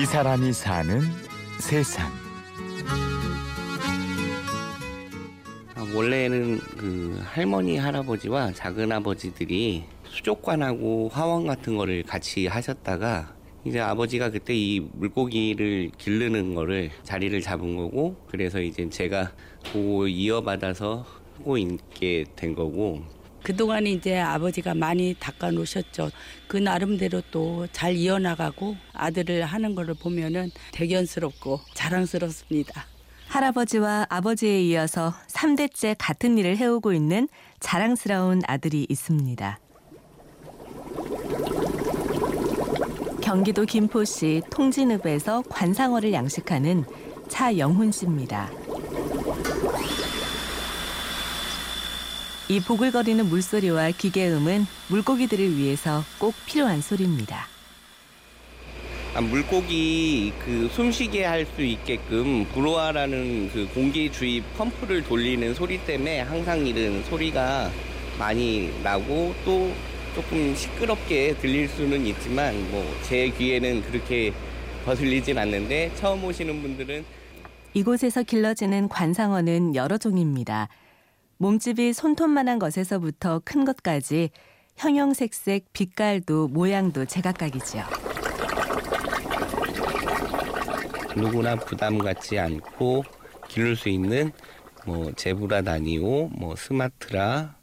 이 사람이 사는 세상. 아, 원래는 그 할머니 할아버지와 작은 아버지들이 수족관하고 화원 같은 거를 같이 하셨다가 이제 아버지가 그때 이 물고기를 기르는 거를 자리를 잡은 거고 그래서 이제 제가 그거 이어받아서 하고 있게 된 거고 그동안 이제 아버지가 많이 닦아 놓으셨죠. 그 나름대로 또 잘 이어나가고 아들을 하는 거를 보면은 대견스럽고 자랑스럽습니다. 할아버지와 아버지에 이어서 3대째 같은 일을 해오고 있는 자랑스러운 아들이 있습니다. 경기도 김포시 통진읍에서 관상어를 양식하는 차영훈 씨입니다. 이 보글거리는 물소리와 기계음은 물고기들을 위해서 꼭 필요한 소리입니다. 아, 물고기 그 숨쉬게 할 수 있게끔 브로아라는 그 공기 주입 펌프를 돌리는 소리 때문에 항상 이런 소리가 많이 나고 또 조금 시끄럽게 들릴 수는 있지만 뭐 제 귀에는 그렇게 거슬리진 않는데 처음 오시는 분들은 이곳에서 길러지는 관상어는 여러 종입니다. 몸집이 손톱만한 것에서부터 큰 것까지 형형색색 빛깔도 모양도 제각각이지요. 누구나 부담 갖지 않고 기를 수 있는 뭐 zebra danio, 뭐 스마트라,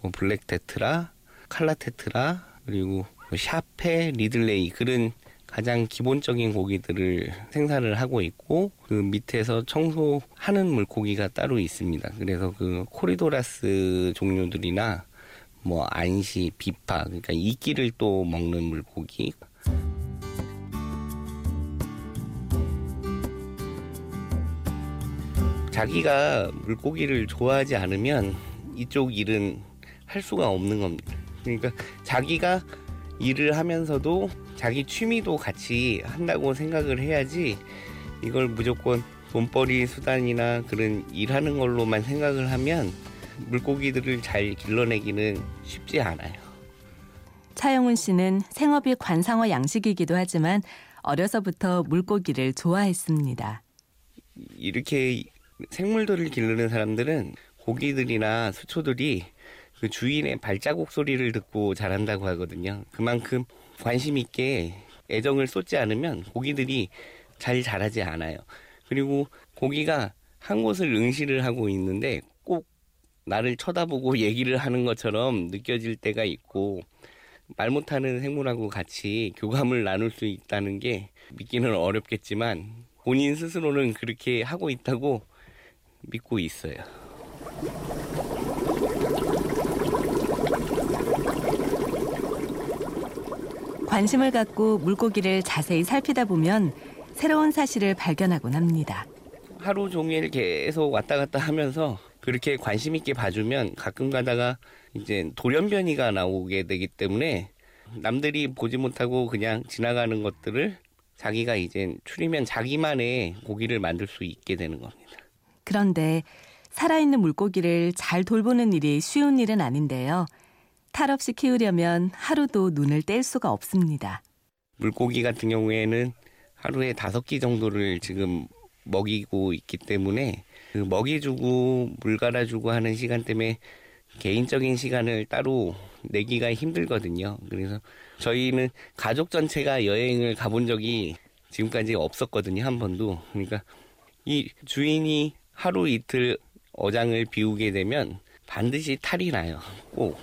뭐 black tetra, color tetra 그리고 뭐 샤페, 리들레이 그런 가장 기본적인 고기들을 생산을 하고 있고 그 밑에서 청소하는 물고기가 따로 있습니다. 그래서 그 코리도라스 종류들이나 뭐 안시, 비파 그러니까 이끼를 또 먹는 물고기 자기가 물고기를 좋아하지 않으면 이쪽 일은 할 수가 없는 겁니다. 그러니까 자기가 일을 하면서도 자기 취미도 같이 한다고 생각을 해야지 이걸 무조건 돈벌이 수단이나 그런 일하는 걸로만 생각을 하면 물고기들을 잘 길러내기는 쉽지 않아요. 차영훈 씨는 생업이 관상어 양식이기도 하지만 어려서부터 물고기를 좋아했습니다. 이렇게 생물들을 기르는 사람들은 고기들이나 수초들이 그 주인의 발자국 소리를 듣고 자란다고 하거든요. 그만큼 관심 있게 애정을 쏟지 않으면 고기들이 잘 자라지 않아요. 그리고 고기가 한 곳을 응시를 하고 있는데 꼭 나를 쳐다보고 얘기를 하는 것처럼 느껴질 때가 있고 말 못하는 생물하고 같이 교감을 나눌 수 있다는 게 믿기는 어렵겠지만 본인 스스로는 그렇게 하고 있다고 믿고 있어요. 관심을 갖고 물고기를 자세히 살피다 보면 새로운 사실을 발견하곤 합니다. 하루 종일 계속 왔다 갔다 하면서 그렇게 관심 있게 봐주면 가끔 가다가 이제 돌연변이가 나오게 되기 때문에 남들이 보지 못하고 그냥 지나가는 것들을 자기가 이제 추리면 자기만의 고기를 만들 수 있게 되는 겁니다. 그런데 살아있는 물고기를 잘 돌보는 일이 쉬운 일은 아닌데요. 탈 없이 키우려면 하루도 눈을 뗄 수가 없습니다. 물고기 같은 경우에는 하루에 다섯 끼 정도를 지금 먹이고 있기 때문에 그 먹이주고 물 갈아주고 하는 시간 때문에 개인적인 시간을 따로 내기가 힘들거든요. 그래서 저희는 가족 전체가 여행을 가본 적이 지금까지 없었거든요. 한 번도. 그러니까 이 주인이 하루 이틀 어장을 비우게 되면 반드시 탈이 나요. 꼭.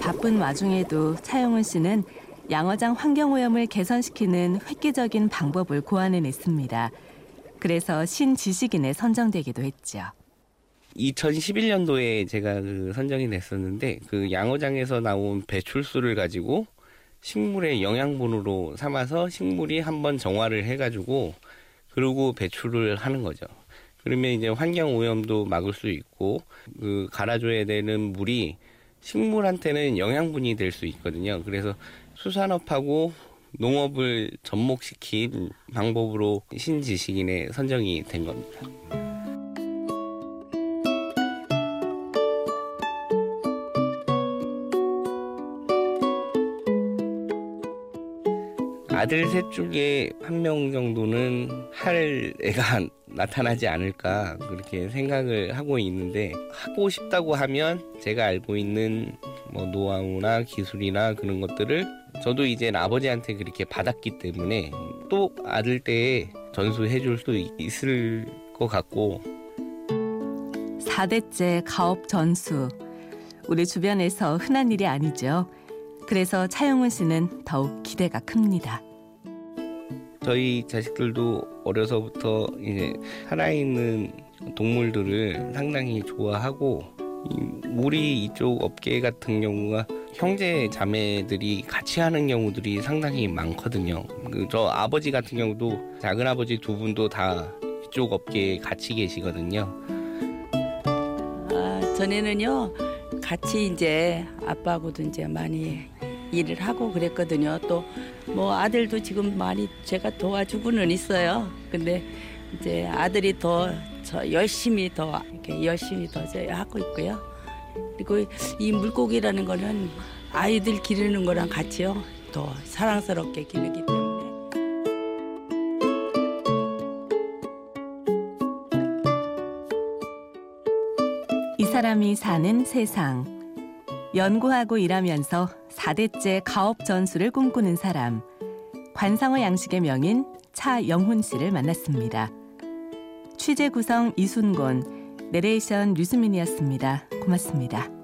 바쁜 와중에도 차영훈 씨는 양어장 환경오염을 개선시키는 획기적인 방법을 고안해냈습니다. 그래서 신지식인에 선정되기도 했죠. 2011년도에 제가 그 선정이 됐었는데 그 양어장에서 나온 배출수를 가지고 식물의 영양분으로 삼아서 식물이 한번 정화를 해가지고 그리고 배출을 하는 거죠. 그러면 이제 환경 오염도 막을 수 있고 그 갈아줘야 되는 물이 식물한테는 영양분이 될 수 있거든요. 그래서 수산업하고 농업을 접목시킨 방법으로 신지식인에 선정이 된 겁니다. 아들 셋 중에 한 명 정도는 할 애가 나타나지 않을까 그렇게 생각을 하고 있는데 하고 싶다고 하면 제가 알고 있는 뭐 노하우나 기술이나 그런 것들을 저도 이제 아버지한테 그렇게 받았기 때문에 또 아들 때에 전수해 줄수 있을 것 같고 4대째 가업 전수. 우리 주변에서 흔한 일이 아니죠. 그래서 차영훈 씨는 더욱 기대가 큽니다. 저희 자식들도 어려서부터 이제 살아있는 동물들을 상당히 좋아하고 이 우리 이쪽 업계 같은 경우가 형제 자매들이 같이 하는 경우들이 상당히 많거든요. 그저 아버지 같은 경우도 작은 아버지 두 분도 다 이쪽 업계에 같이 계시거든요. 아, 전에는요 같이 이제 아빠하고도 이제 많이 일을 하고 그랬거든요. 또 뭐 아들도 지금 많이 제가 도와주고는 있어요. 근데 이제 아들이 더 저 열심히 더 이렇게 열심히 더 하고 있고요. 그리고 이 물고기라는 거는 아이들 기르는 거랑 같이요 더 사랑스럽게 기르기 때문에. 이 사람이 사는 세상. 연구하고 일하면서 4대째 가업 전수를 꿈꾸는 사람. 관상어 양식의 명인 차영훈 씨를 만났습니다. 취재 구성 이순곤, 내레이션 류수민이었습니다. 고맙습니다.